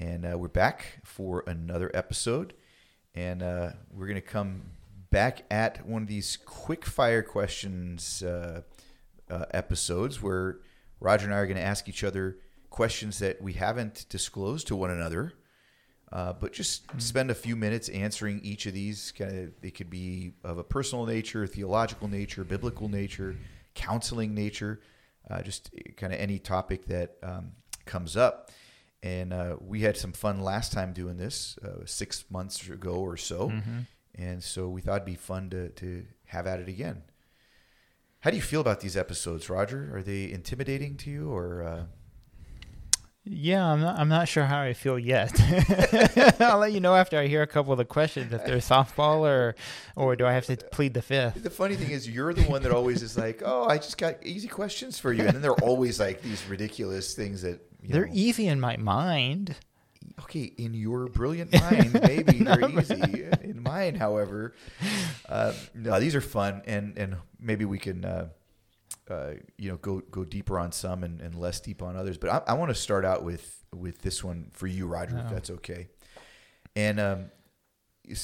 And uh, we're back for another episode. And uh, we're going to come back at one of these quick fire questions uh, uh, episodes where Roger and I are going to ask each other questions that we haven't disclosed to one another. Uh, but just spend a few minutes answering each of these. Kind of, they could be of a personal nature, theological nature, biblical nature, counseling nature, uh, just kind of any topic that um, comes up. And uh, we had some fun last time doing this, uh, six months ago or so. And so we thought it'd be fun to, to have at it again. How do you feel about these episodes, Roger? Are they intimidating to you, or uh, Yeah, I'm not. I'm not sure how I feel yet. I'll let you know after I hear a couple of the questions if they're softball or, or do I have to plead the fifth? The funny thing is, you're the one that always is like, "Oh, I just got easy questions for you," and then they're always like these ridiculous things that They're know, easy in my mind. okay in your brilliant mind, maybe they're easy. In mine, however, uh, no, these are fun, and and maybe we can. Uh, uh, you know, go go deeper on some and, and less deep on others. But I, I want to start out with with this one for you, Roger, if Oh. that's okay. And um, in,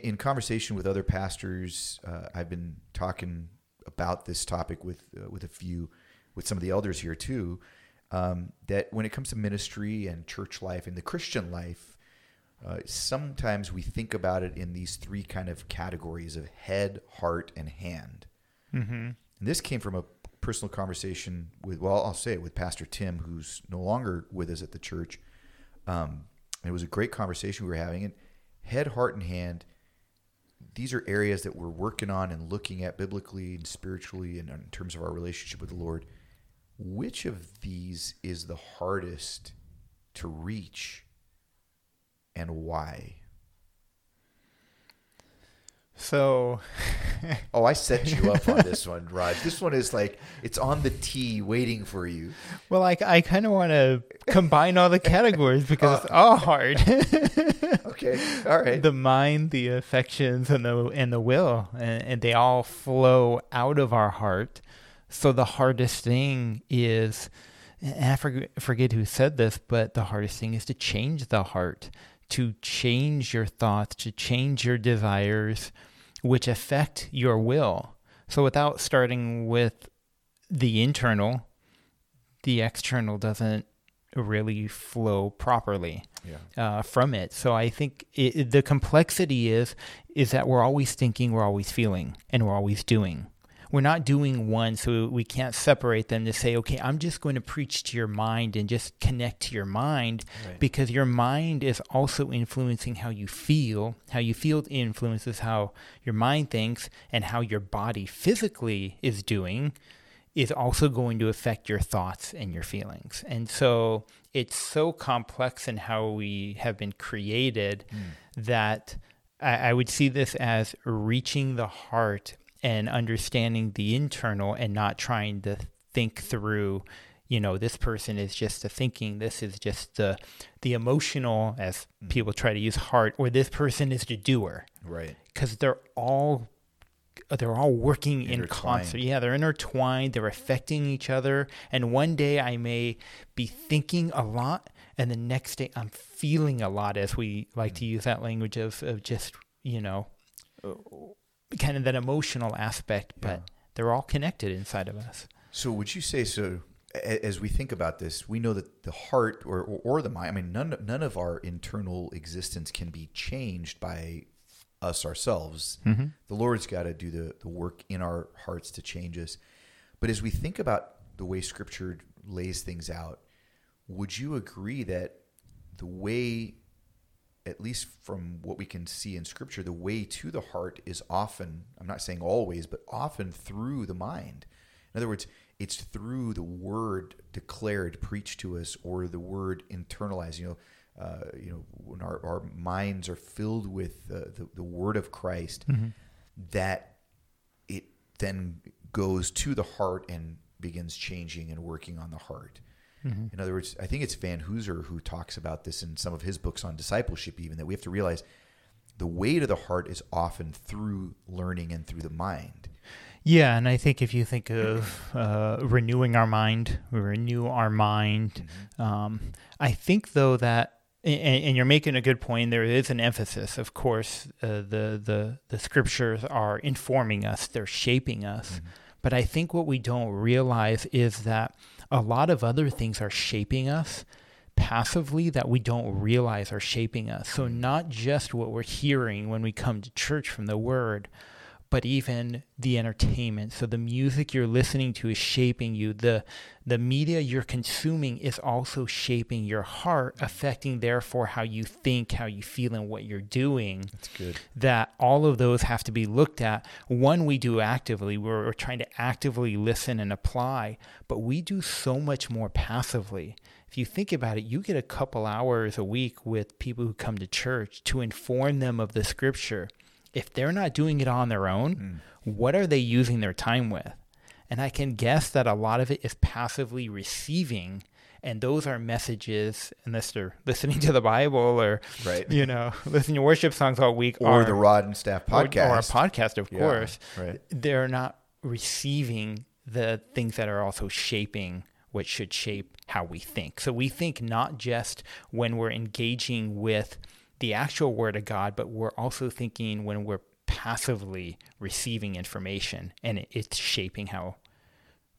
in conversation with other pastors, uh, I've been talking about this topic with uh, with a few, with some of the elders here too. Um, that when it comes to ministry and church life and the Christian life, uh, sometimes we think about it in these three kind of categories of head, heart, and hand. Mm-hmm. And this came from a personal conversation with, well, I'll say it with Pastor Tim, who's no longer with us at the church. Um, and it was a great conversation we were having. And head, heart, and hand, these are areas that we're working on and looking at biblically and spiritually and in terms of our relationship with the Lord. Which of these is the hardest to reach and why? So, Oh, I set you up on this one, Raj. This one is like it's on the tee waiting for you. well, like I kind of want to combine all the categories because it's oh. all hard. Okay, all right. the mind, the affections, and the and the will, and, and they all flow out of our heart. So the hardest thing is, and I forget, forget who said this, but the hardest thing is to change the heart, to change your thoughts, to change your desires, which affect your will. So without starting with the internal, the external doesn't really flow properly yeah. uh, from it. So I think it, it- the complexity is is that we're always thinking, we're always feeling, and we're always doing. We're not doing one, so we can't separate them to say, okay, I'm just going to preach to your mind and just connect to your mind Right. because your mind is also influencing how you feel. How you feel influences how your mind thinks, and how your body physically is doing is also going to affect your thoughts and your feelings. And so it's so complex in how we have been created hmm. that I, I would see this as reaching the heart and understanding the internal and not trying to think through you know this person is just the thinking this is just the the emotional as people try to use heart or this person is the doer Right. because they're all they're all working in concert. Yeah, they're intertwined. They're affecting each other. And one day I may be thinking a lot, and the next day I'm feeling a lot. As we like to use that language of of just you know, uh, kind of that emotional aspect. But Yeah. they're all connected inside of us. So would you say so? As we think about this, we know that the heart or, or, or the mind. I mean, none none of our internal existence can be changed by us ourselves. Mm-hmm. The Lord's got to do the the work in our hearts to change us. But as we think about the way Scripture lays things out, would you agree that the way at least from what we can see in scripture, the way to the heart is often, I'm not saying always, but often through the mind. In other words, it's through the word declared, preached to us, or the word internalized. You know, uh, you know, when our, our minds are filled with uh, the, the word of Christ, Mm-hmm. that it then goes to the heart and begins changing and working on the heart. Mm-hmm. In other words, I think it's Vanhoozer who talks about this in some of his books on discipleship, even that we have to realize the way to the heart is often through learning and through the mind. Yeah, and I think if you think of uh, renewing our mind, we renew our mind. Um, I think though that, and, and you're making a good point. There is an emphasis, of course. Uh, the the the scriptures are informing us; they're shaping us. But I think what we don't realize is that a lot of other things are shaping us passively that we don't realize are shaping us. So mm. not just what we're hearing when we come to church from the word, but even the entertainment. So the music you're listening to is shaping you. The the media you're consuming is also shaping your heart, affecting therefore how you think, how you feel, and what you're doing. That's good. That all of those have to be looked at. One we do actively, we're, we're trying to actively listen and apply, but we do so much more passively. If you think about it, you get a couple hours a week with people who come to church to inform them of the scripture if they're not doing it on their own, hmm. what are they using their time with? And I can guess that a lot of it is passively receiving. And those are messages, unless they're listening to the Bible or, Right. you know, listening to worship songs all week Or are- the Rod and Staff or- podcast. or, a podcast, of Yeah, course. right. They're not receiving the things that are also shaping what should shape how we think. So we think not just when we're engaging with the actual word of God, but we're also thinking when we're passively receiving information and it, it's shaping how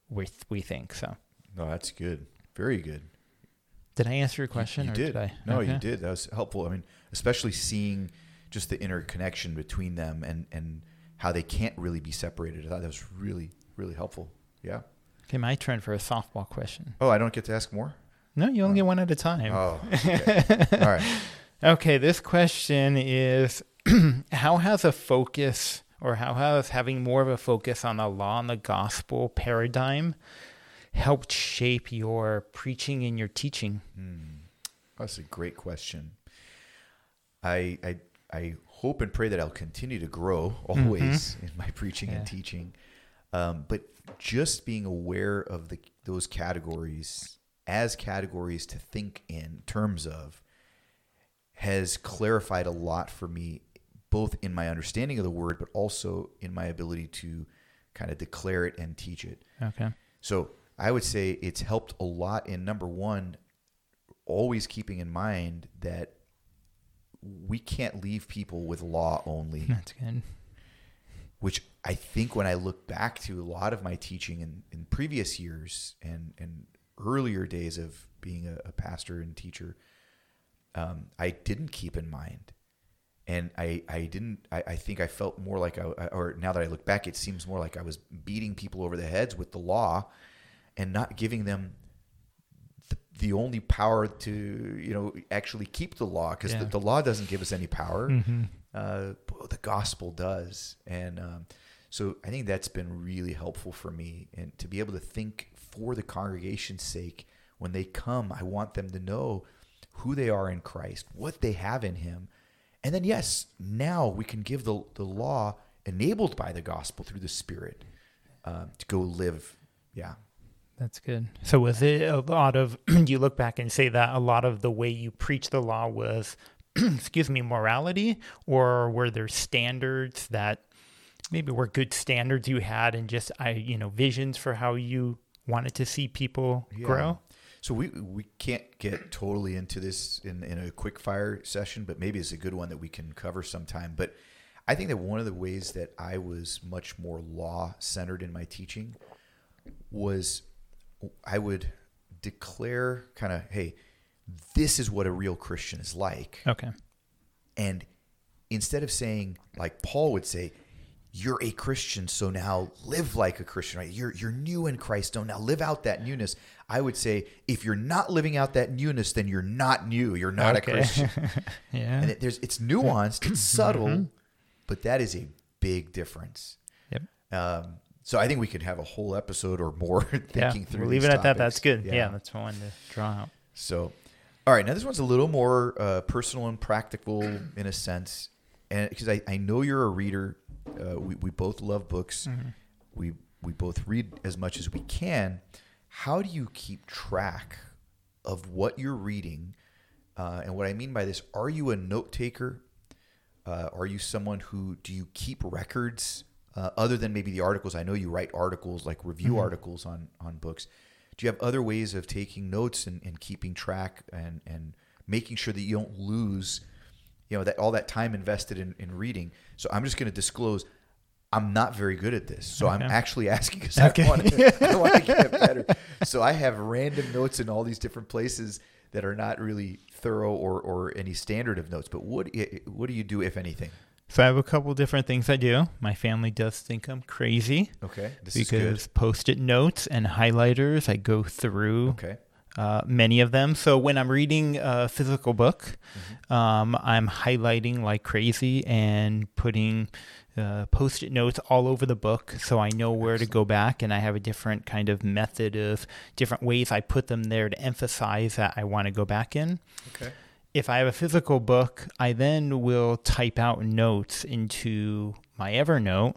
we we think. So No, that's good. Very good. did I answer your question? You or did. I? No, you did. That was helpful. I mean, especially seeing just the interconnection between them and and how they can't really be separated. I thought that was really really helpful. Yeah. Okay, my turn for a softball question. Oh, I don't get to ask more. No, you only oh. get one at a time. Oh, okay. all right. Okay, this question is how has a focus or how has having more of a focus on the law and the gospel paradigm helped shape your preaching and your teaching? That's a great question. I I I hope and pray that I'll continue to grow always in my preaching and teaching. Um, but just being aware of the those categories as categories to think in terms of has clarified a lot for me, both in my understanding of the word, but also in my ability to kind of declare it and teach it. Okay. So I would say it's helped a lot in number one, always keeping in mind that we can't leave people with law only, That's good. which I think when I look back to a lot of my teaching in, in previous years and, and earlier days of being a, a pastor and teacher, um, I didn't keep in mind. And I, I didn't, I, I think I felt more like I, or now that I look back, it seems more like I was beating people over the heads with the law and not giving them the, the only power to, you know, actually keep the law because Yeah. the, the law doesn't give us any power. Mm-hmm. Uh, the gospel does. And um, so I think that's been really helpful for me and to be able to think for the congregation's sake when they come, I want them to know who they are in Christ, what they have in Him. And then, yes, now we can give the, the law enabled by the gospel through the Spirit uh, to go live. Yeah. That's good. So was it a lot of you look back and say that a lot of the way you preach the law was excuse me, morality or were there standards that maybe were good standards you had and just I you know visions for how you wanted to see people Yeah. grow? So we we can't get totally into this in, in a quick fire session, but maybe it's a good one that we can cover sometime. But I think that one of the ways that I was much more law centered in my teaching was I would declare kind of, hey, this is what a real Christian is like. Okay. And instead of saying, like Paul would say, you're a Christian, so now live like a Christian, right? You're you're new in Christ, so now live out that newness. I would say, if you're not living out that newness, then you're not new. You're not Okay. a Christian. yeah. and it, there's it's nuanced, it's subtle, but that is a big difference. yep. Um, so I think we could have a whole episode or more thinking yeah. through. We'll leave it at that. That's topics. good. Yeah. that's one to draw out. So, All right, now this one's a little more uh, personal and practical in a sense, and because I, I know you're a reader, uh, we we both love books, we we both read as much as we can. How do you keep track of what you're reading? Uh, and what I mean by this, are you a note taker? Uh, are you someone who do you keep records uh, other than maybe the articles? I know you write articles like review articles on on books. Do you have other ways of taking notes and, and keeping track and and making sure that you don't lose, you know, that all that time invested in, in reading? So I'm just going to disclose. I'm not very good at this, so I'm actually asking because Okay. I want to. I want to get better. So I have random notes in all these different places that are not really thorough or, or any standard of notes. But what what do you do if anything? So I have a couple different things I do. My family does think I'm crazy Okay, this because post-it notes and highlighters, I go through Okay, uh, many of them. So when I'm reading a physical book, Mm-hmm. um, I'm highlighting like crazy and putting uh, post-it notes all over the book, so I know where to go back, and I have a different kind of method of different ways I put them there to emphasize that I want to go back in. okay, If I have a physical book, I then will type out notes into my Evernote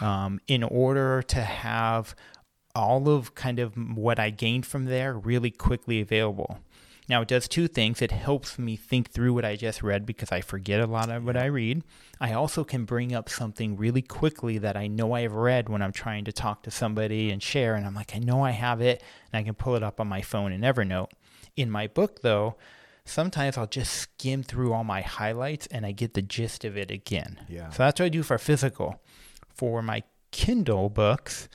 um, in order to have all of kind of what I gained from there really quickly available. Now, it does two things. It helps me think through what I just read because I forget a lot of what I read. I also can bring up something really quickly that I know I've read when I'm trying to talk to somebody mm-hmm. and share. And I'm like, I know I have it, and I can pull it up on my phone in Evernote. In my book, though, sometimes I'll just skim through all my highlights and I get the gist of it again. Yeah. So that's what I do for physical. For my Kindle books,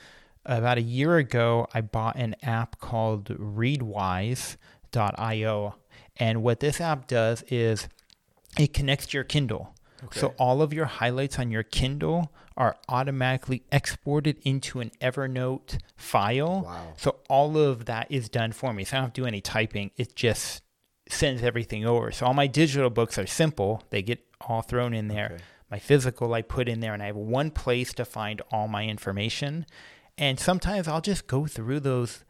about a year ago, I bought an app called Readwise.io. And what this app does is it connects your Kindle. So all of your highlights on your Kindle are automatically exported into an Evernote file. Wow. So all of that is done for me. So I don't have to do any typing. It just sends everything over. So all my digital books are simple. They get all thrown in there. Okay. My physical I put in there and I have one place to find all my information. And sometimes I'll just go through those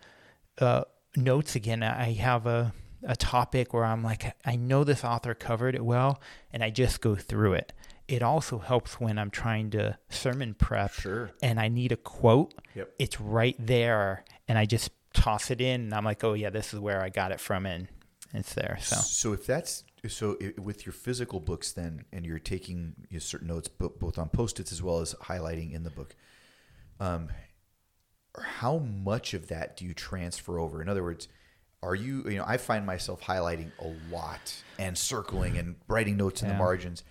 uh, notes again. I have a a topic where I'm like, I know this author covered it well, and I just go through it. It also helps when I'm trying to sermon prep Sure. and I need a quote. Yep. It's right there, and I just toss it in, and I'm like, oh yeah, this is where I got it from, and it's there. So So if that's so with your physical books then, and you're taking you know, certain notes both on post-its as well as highlighting in the book, um, how much of that do you transfer over? In other words, are you you know I find myself highlighting a lot and circling and writing notes in the margins.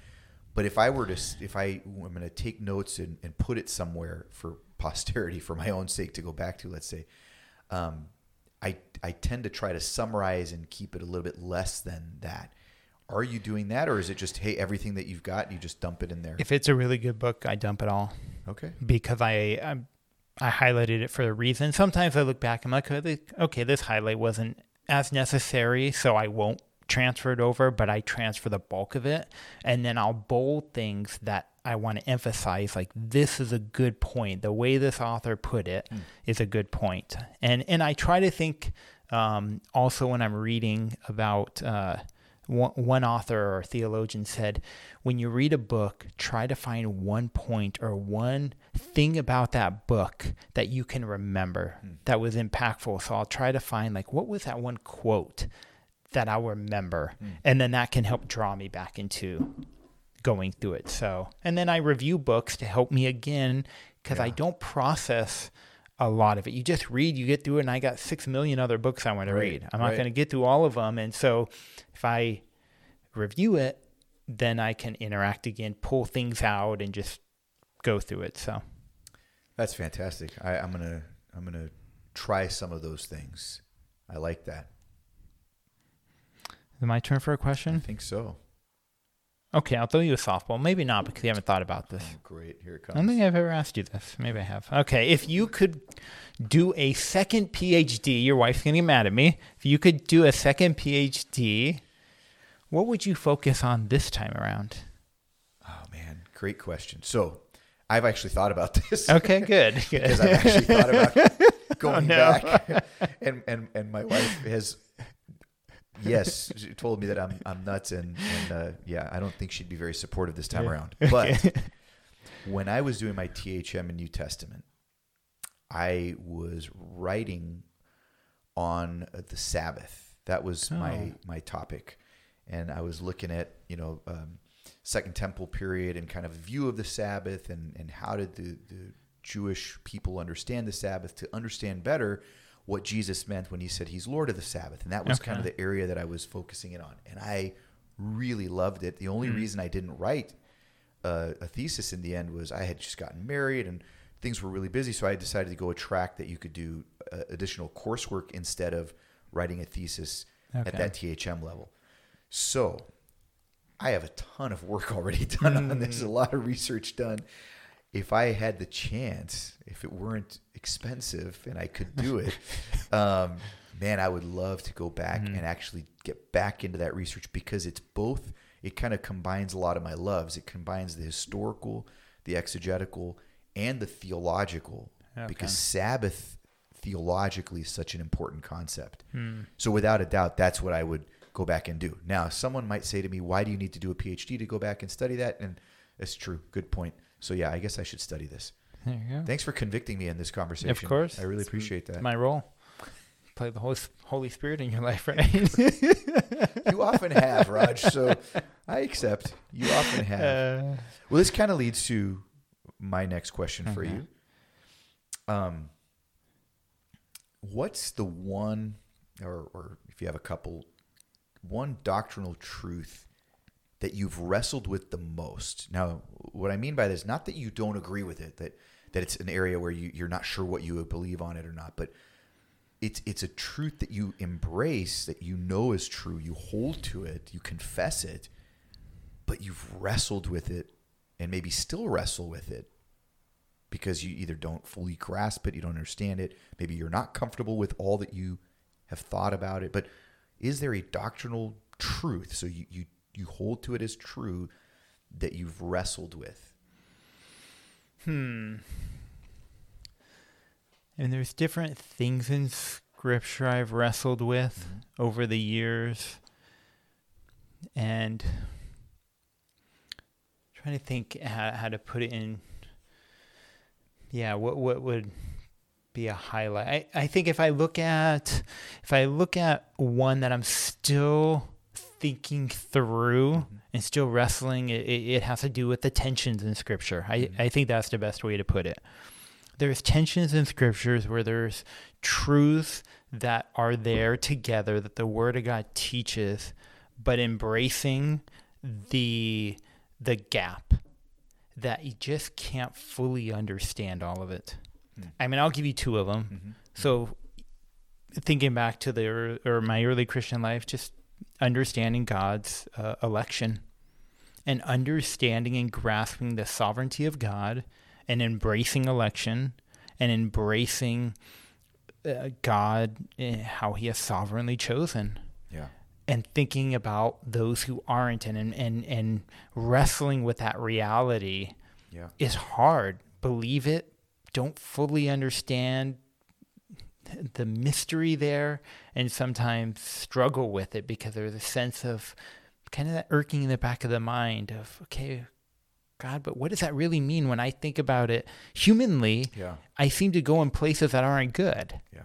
But if I were to, if I, I'm going to take notes and, and put it somewhere for posterity, for my own sake, to go back to, let's say, um, I I tend to try to summarize and keep it a little bit less than that. Are you doing that, or is it just hey everything that you've got you just dump it in there? if it's a really good book, I dump it all. okay. because I, I I highlighted it for a reason. Sometimes I look back and I'm like, okay, okay, this highlight wasn't as necessary, so I won't transfer it over, but I transfer the bulk of it, and then I'll bold things that I want to emphasize. Like this is a good point. The way this author put it is a good point, and and I try to think um, also when I'm reading about. Uh, one, one author or theologian said, when you read a book, try to find one point or one thing about that book that you can remember hmm. that was impactful. So I'll try to find, like, what was that one quote that I'll remember? Hmm. And then that can help draw me back into going through it. So, and then I review books to help me again because I don't process a lot of it. You just read, you get through it, and I got six million other books I want to Right, read. I'm not right. going to get through all of them. And so if I review it, then I can interact again, pull things out, and just go through it. So, That's fantastic. I, I'm gonna I'm gonna try some of those things. I like that. is it my turn for a question? I think so. Okay, I'll throw you a softball. Maybe not mm, because you haven't thought about this. Oh, great. Here it I don't comes. think I've ever asked you this. Maybe I have. Okay, if you could do a second PhD, your wife's to get mad at me. If you could do a second PhD, what would you focus on this time around? Oh man, great question. So, I've actually thought about this. Okay, good. because. I've actually thought about oh, going Oh, no. back, and and and my wife has yes, she told me that I'm I'm nuts, and and uh, yeah, I don't think she'd be very supportive this time around. But when I was doing my THM in New Testament, I was writing on the Sabbath. That was Oh. my my topic, and I was looking at you know um, Second Temple period and kind of view of the Sabbath and and how did the the Jewish people understand the Sabbath to understand better what Jesus meant when he said he's Lord of the Sabbath, and that was kind of the area that I was focusing in on, and I really loved it. The only reason I didn't write uh, a thesis in the end was I had just gotten married and things were really busy, so I decided to go a track that you could do uh, additional coursework instead of writing a thesis at that THM level. So I have a ton of work already done on this, a lot of research done. If I had the chance, if it weren't expensive and I could do it, um, man, I would love to go back and actually get back into that research because it's both, it kind of combines a lot of my loves. It combines the historical, the exegetical, and the theological Okay. because Sabbath theologically is such an important concept. Hmm. So without a doubt, that's what I would go back and do. Now, someone might say to me, "Why do you need to do a PhD to go back and study that?" And it's true. Good point. So yeah, I guess I should study this. There you go. Thanks for convicting me in this conversation. Of course. I really appreciate that. My role. Play the Holy, Holy Spirit in your life, right? you often have, Raj. So I accept. You often have. Uh, Well, this kind of leads to my next question for you. Um, what's the one, or, or if you have a couple, one doctrinal truth that you've wrestled with the most? Now, what I mean by this, not that you don't agree with it, that that it's an area where you, you're not sure what you believe on it or not, but it's it's a truth that you embrace, that you know is true, you hold to it, you confess it, but you've wrestled with it and maybe still wrestle with it because you either don't fully grasp it, you don't understand it, maybe you're not comfortable with all that you have thought about it. But is there a doctrinal truth? So you you, you hold to it as true that you've wrestled with. Hmm. And there's different things in scripture I've wrestled with over the years. And trying to think how, how to put it in yeah, what what would be a highlight? I, I think if I look at if I look at one that I'm still thinking through and still wrestling, it, it has to do with the tensions in scripture. I, I think that's the best way to put it. There's tensions in scriptures where there's truths that are there together that the word of God teaches, but embracing the the gap that you just can't fully understand all of it. Hmm. I mean, I'll give you two of them. Mm-hmm. So, thinking back to the or my early Christian life, just understanding God's uh, election and understanding and grasping the sovereignty of God and embracing election and embracing uh, God, eh, how He has sovereignly chosen Yeah. and thinking about those who aren't and, and, and wrestling with that reality Yeah. is hard. Believe it. Don't fully understand the mystery there and sometimes struggle with it because there's a sense of kind of that irking in the back of the mind of, okay, God, but what does that really mean when I think about it humanly? Yeah. I seem to go in places that aren't good Yeah.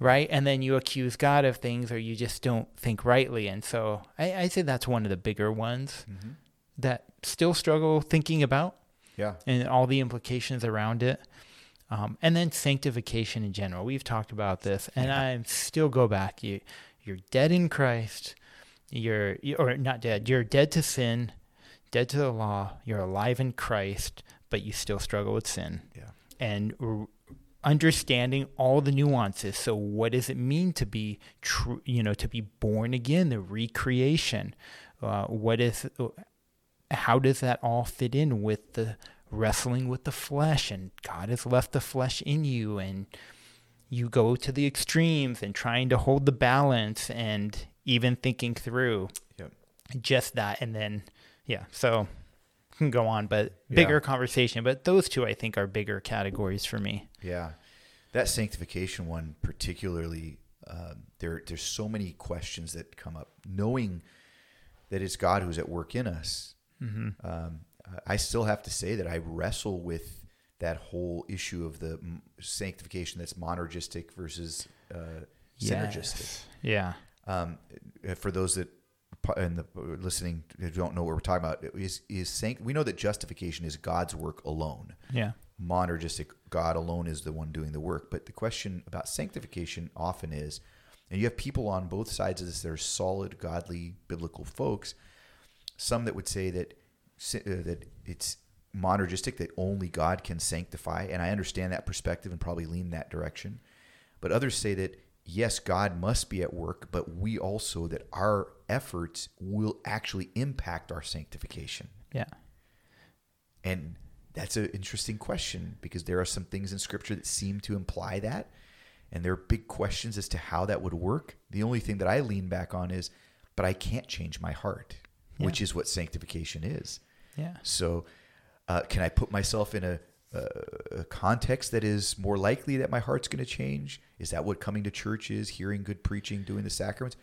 right? And then you accuse God of things or you just don't think rightly. And so I, I say that's one of the bigger ones Mm-hmm. that still struggle thinking about Yeah. and all the implications around it. Um, and then sanctification in general. We've talked about this, and Yeah. I still go back. You, you're dead in Christ. You're, you- or not dead. You're dead to sin, dead to the law. You're alive in Christ, but you still struggle with sin Yeah. and r- understanding all the nuances. So, what does it mean to be true? You know, to be born again, the recreation. Uh, what is? How does that all fit in with the wrestling with the flesh? And God has left the flesh in you, and you go to the extremes and trying to hold the balance, and even thinking through Yep. just that, and then yeah. So can go on, but Yeah. bigger conversation. But those two, I think, are bigger categories for me. Yeah, that sanctification one particularly um, there there's so many questions that come up. Knowing that it's God who's at work in us, um, I still have to say that I wrestle with that whole issue of the m- sanctification that's monergistic versus uh, synergistic. Yes. Yeah. Um, for those that and the listening who don't know what we're talking about is is sanct- we know that justification is God's work alone. Yeah. Monergistic God alone is the one doing the work. But the question about sanctification often is, and you have people on both sides of this that are solid, godly, biblical folks. Some that would say that uh, Uh, that it's monergistic that only God can sanctify, and I understand that perspective and probably lean that direction. But others say that yes, God must be at work, but we also that our efforts will actually impact our sanctification. Yeah. And that's an interesting question because there are some things in scripture that seem to imply that. And there are big questions as to how that would work. The only thing that I lean back on is, but I can't change my heart, which is what sanctification is. Yeah. So, uh, can I put myself in a, a, a context that is more likely that my heart's going to change? Is that what coming to church is? Hearing good preaching, doing the sacraments?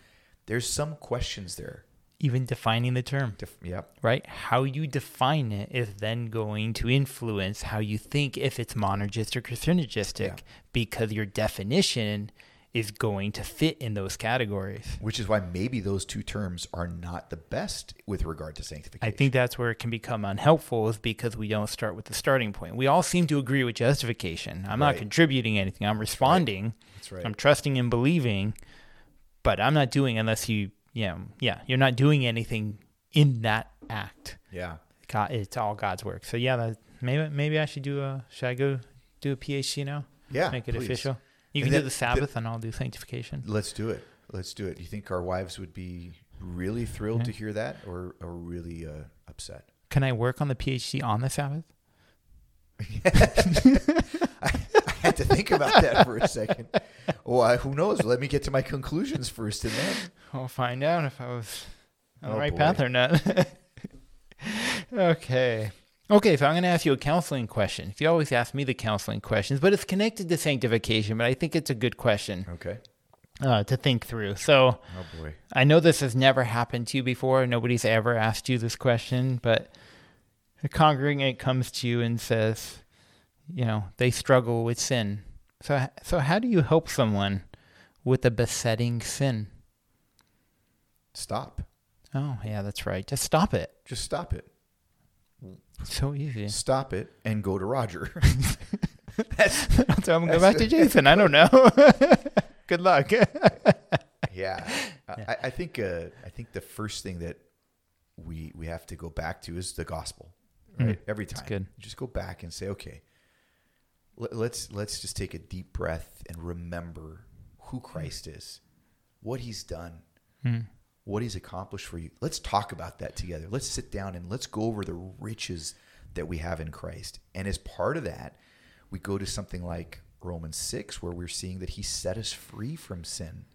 There's some questions there. Even defining the term, Def- yeah, right? How you define it is then going to influence how you think if it's monergistic or synergistic, Yeah. because your definition is going to fit in those categories. which is why maybe those two terms are not the best with regard to sanctification. I think that's where it can become unhelpful is because we don't start with the starting point. We all seem to agree with justification. I'm not contributing anything. I'm responding. That's right. I'm trusting and believing, but I'm not doing unless you, yeah, yeah, you're not doing anything in that act. yeah. God, it's all God's work. So yeah, that, maybe maybe I should do a should I go do a PhD now? Yeah. Make it please. official. You can that- do the Sabbath, and I'll do sanctification. Let's do it. Let's do it. Do you think our wives would be really thrilled to hear that or, or really uh, upset? Can I work on the PhD on the Sabbath? I had to think about that for a second. Well, who knows? Let me get to my conclusions first and then. I'll find out if I was on the Oh, right boy. path or not. okay. Okay, so I'm going to ask you a counseling question. You always ask me the counseling questions, but it's connected to sanctification, but I think it's a good question Okay. uh, to think through. So Oh, boy. I know this has never happened to you before. Nobody's ever asked you this question, but a congregant comes to you and says, you know, they struggle with sin. So, so how do you help someone with a besetting sin? Stop. Oh, yeah, that's right. Just stop it. Just stop it. So easy. Stop it and go to Roger. That's so I'm gonna go back to Jason. I don't know. Good luck. yeah. I, I think uh, I think the first thing that we we have to go back to is the gospel, mm-hmm. right? Every time, just go back and say, okay, let, let's let's just take a deep breath and remember who mm-hmm. Christ is, what He's done, mm-hmm. What He's accomplished for you. Let's talk about that together. Let's sit down and let's go over the riches that we have in Christ. And as part of that, we go to something like Romans six, where we're seeing that He set us free from sin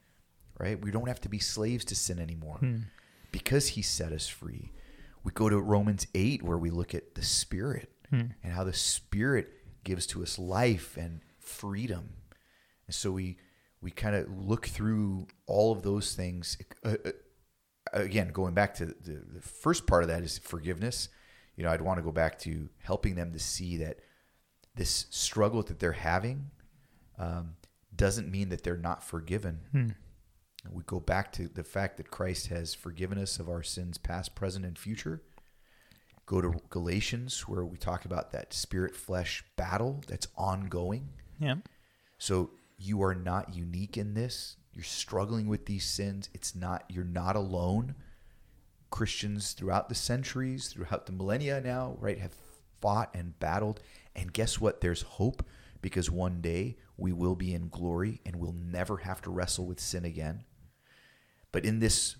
right? We don't have to be slaves to sin anymore because he set us free. We go to Romans 8 where we look at the Spirit and how the Spirit gives to us life and freedom. And so we we kind of look through all of those things. Uh, uh, again, going back to the, the first part of that is forgiveness. You know, I'd want to go back to helping them to see that this struggle that they're having um, doesn't mean that they're not forgiven. We go back to the fact that Christ has forgiven us of our sins, past, present, and future. Go to Galatians, where we talk about that spirit flesh battle that's ongoing. yeah. So you are not unique in this. You're struggling with these sins. It's not, you're not alone. Christians throughout the centuries, throughout the millennia now, right, have fought and battled. And guess what? There's hope because one day we will be in glory and we'll never have to wrestle with sin again. But in this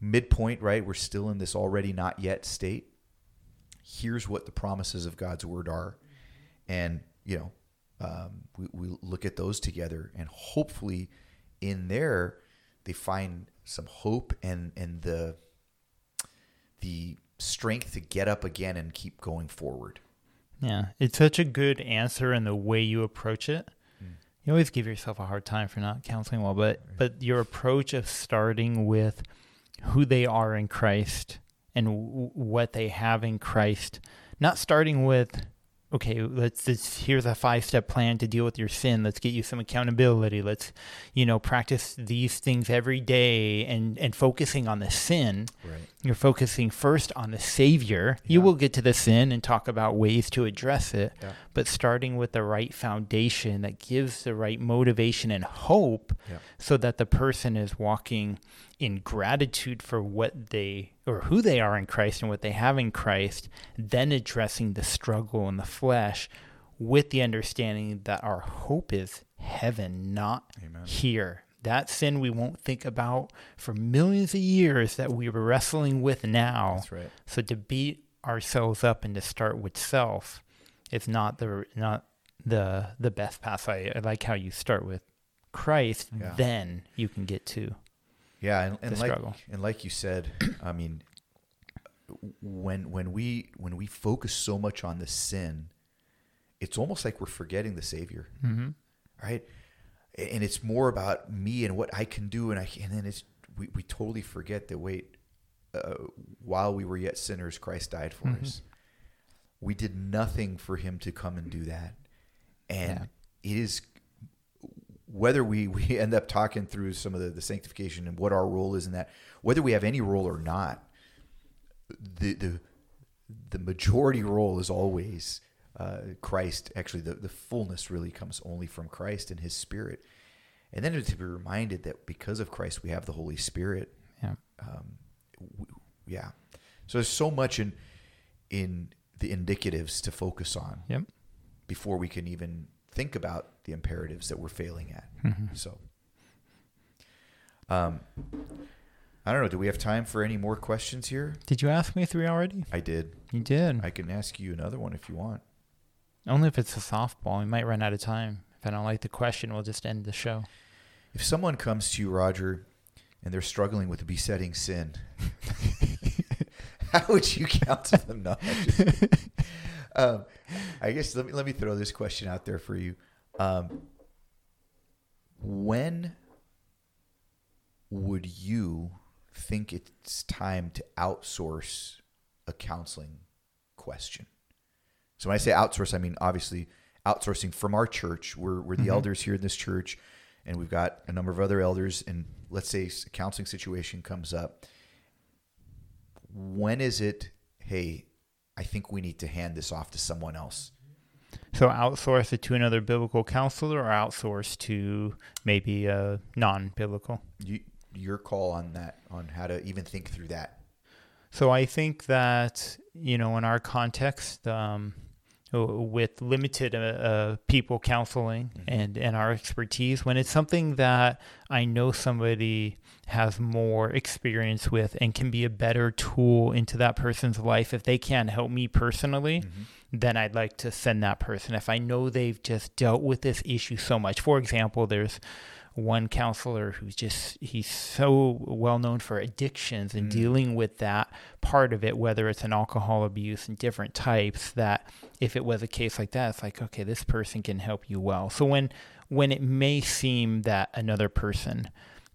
midpoint, right, we're still in this already not yet state. Here's what the promises of God's word are. And, you know, um, we, we look at those together and hopefully in there they find some hope and, and the, the strength to get up again and keep going forward. Yeah. It's such a good answer in the way you approach it. you always give yourself a hard time for not counseling well, but but your approach of starting with who they are in Christ and w- what they have in Christ, not starting with okay, let's, here's a five step plan to deal with your sin. Let's get you some accountability. Let's, you know, practice these things every day and and focusing on the sin. Right. You're focusing first on the Savior. You will get to the sin and talk about ways to address it, Yeah. But starting with the right foundation that gives the right motivation and hope Yeah. so that the person is walking in gratitude for what they or who they are in Christ and what they have in Christ, then addressing the struggle in the flesh with the understanding that our hope is heaven, not Amen. here. That sin we won't think about for millions of years that we were wrestling with now. That's right. So to beat ourselves up and to start with self is not the not the the best path. I, I like how you start with Christ, Yeah. then you can get to Yeah, and, and the like struggle. and like you said, I mean, when when we when we focus so much on the sin, it's almost like we're forgetting the Savior, mm-hmm. right? And it's more about me and what I can do, and I and then it's we, we totally forget that wait, uh, while we were yet sinners, Christ died for Mhm. us. We did nothing for Him to come and do that, and it is whether we, we end up talking through some of the, the sanctification and what our role is in that, whether we have any role or not, the the the majority role is always uh, Christ. Actually, the, the fullness really comes only from Christ and His Spirit. And then to be reminded that because of Christ, we have the Holy Spirit. Yeah. Um, w- yeah. So there's so much in in the indicatives to focus on Yep. before we can even think about the imperatives that we're failing at. Mhm. So, um, I don't know. Do we have time for any more questions here? Did you ask me three already? I did. You did. I can ask you another one if you want. Only if it's a softball. We might run out of time. If I don't like the question, we'll just end the show. If someone comes to you, Roger, and they're struggling with a besetting sin, how would you counsel them? No, just- um, I guess let me let me throw this question out there for you. Um, when would you think it's time to outsource a counseling question? So when I say outsource, I mean obviously outsourcing from our church. We're we're the Mhm. elders here in this church, and we've got a number of other elders. And let's say a counseling situation comes up. When is it? Hey, I think we need to hand this off to someone else. So outsource it to another biblical counselor or outsource to maybe a non-biblical. You, your call on that, on how to even think through that. So I think that you know, in our context, um, with limited uh, uh, people counseling Mhm. and and our expertise, when it's something that I know somebody has more experience with and can be a better tool into that person's life, if they can't help me personally, then I'd like to send that person. If I know they've just dealt with this issue so much, for example, there's one counselor who's just he's so well known for addictions and Mm. dealing with that part of it whether it's an alcohol abuse and different types that if it was a case like that it's like okay this person can help you well so when when it may seem that another person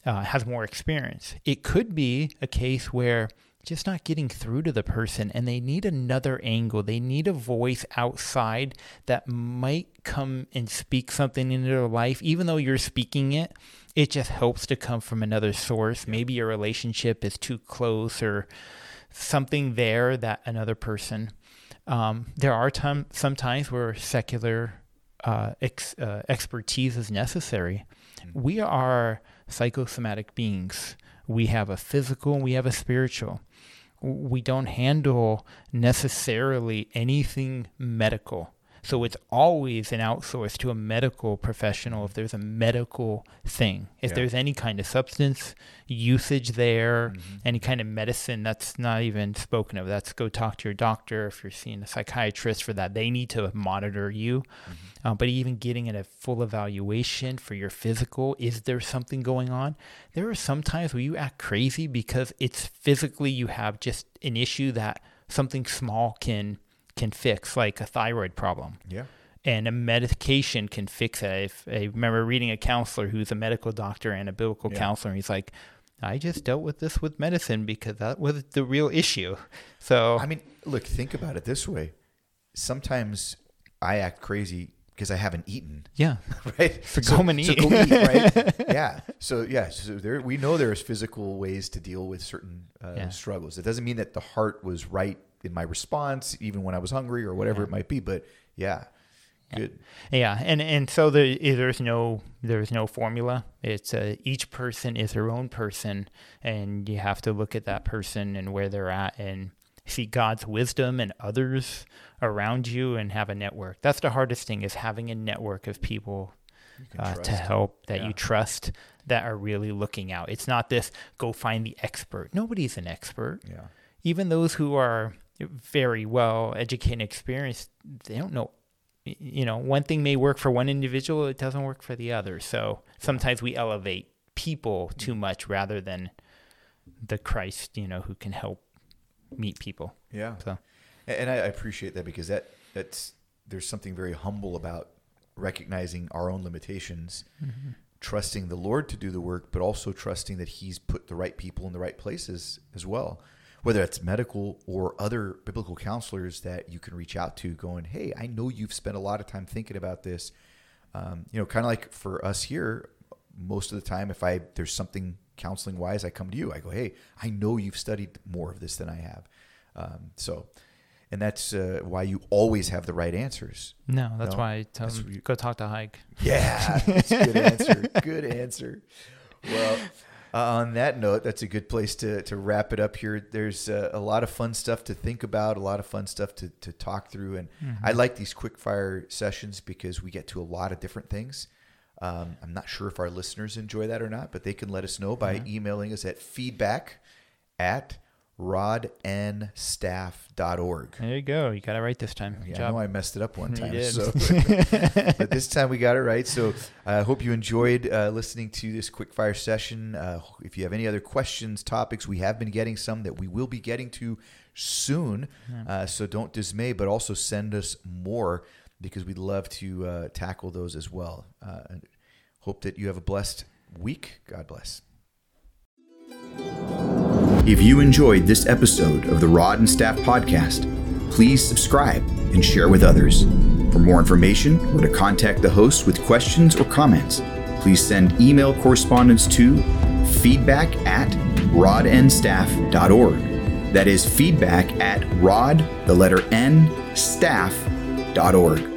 uh, has more experience. It could be a case where just not getting through to the person and they need another angle. They need a voice outside that might come and speak something into their life. Even though you're speaking it it just helps to come from another source. Maybe your relationship is too close or something there that another person um, there are time, some times where secular uh, ex, uh, expertise is necessary. Mhm. we are psychosomatic beings we have a physical and we have a spiritual we don't handle necessarily anything medical. So it's always an outsource to a medical professional if there's a medical thing. If Yeah. there's any kind of substance usage there, Mhm. any kind of medicine that's not even spoken of, that's go talk to your doctor if you're seeing a psychiatrist for that. They need to monitor you. Mhm. Uh, but even getting in a full evaluation for your physical, is there something going on? There are some times where you act crazy because it's physically you have just an issue that something small can can fix, like a thyroid problem. Yeah. and a medication can fix it. If, I remember reading a counselor who's a medical doctor and a biblical Yeah. counselor, and he's like, I just dealt with this with medicine because that was the real issue. So, I mean, look, think about it this way. Sometimes I act crazy because I haven't eaten. yeah, right? So go and So go eat, right? yeah. So yeah. So there, we know there's physical ways to deal with certain uh, Yeah. struggles. It doesn't mean that the heart was right in my response, even when I was hungry or whatever it might be. But yeah, good. Yeah, and and so there, there's no there's no formula. It's uh, each person is their own person, and you have to look at that person and where they're at, and see God's wisdom and others around you, and have a network. That's the hardest thing is having a network of people uh, to help that Yeah. you trust that are really looking out. It's not this go find the expert. Nobody's an expert Yeah. even those who are very well educated and experienced, they don't know. You know, one thing may work for one individual, it doesn't work for the other. So sometimes we elevate people too much rather than the Christ, you know, who can help meet people. Yeah. So And I I appreciate that because that that's there's something very humble about recognizing our own limitations, mm-hmm. trusting the Lord to do the work, but also trusting that He's put the right people in the right places as well. Whether it's medical or other biblical counselors that you can reach out to, going, "Hey, I know you've spent a lot of time thinking about this." Um, you know, kind of like for us here, most of the time, if I there's something counseling wise, I come to you. I go, "Hey, I know you've studied more of this than I have." Um, so, and that's uh, why you always have the right answers. no, that's No, why I tell that's them you- go talk to Hike. Yeah, that's a good answer. Good answer. Well, uh, on that note, that's a good place to, to wrap it up here. There's uh, a lot of fun stuff to think about, a lot of fun stuff to, to talk through. And I like these quick fire sessions because we get to a lot of different things. Um, I'm not sure if our listeners enjoy that or not, but they can let us know by emailing us at feedback at rodnstaff.org. There you go. You got it right this time. Yeah, I know I messed it up one time. So, but this time we got it right. So I hope you enjoyed uh, listening to this quick fire session. Uh, if you have any other questions, topics, we have been getting some that we will be getting to soon. Uh, so don't dismay, but also send us more because we'd love to uh, tackle those as well. Uh, and hope that you have a blessed week. God bless. If you enjoyed this episode of the Rod and Staff Podcast, please subscribe and share with others. For more information or to contact the host with questions or comments, please send email correspondence to feedback at rodnstaff.org. That is feedback at rod, the letter N, staff.org.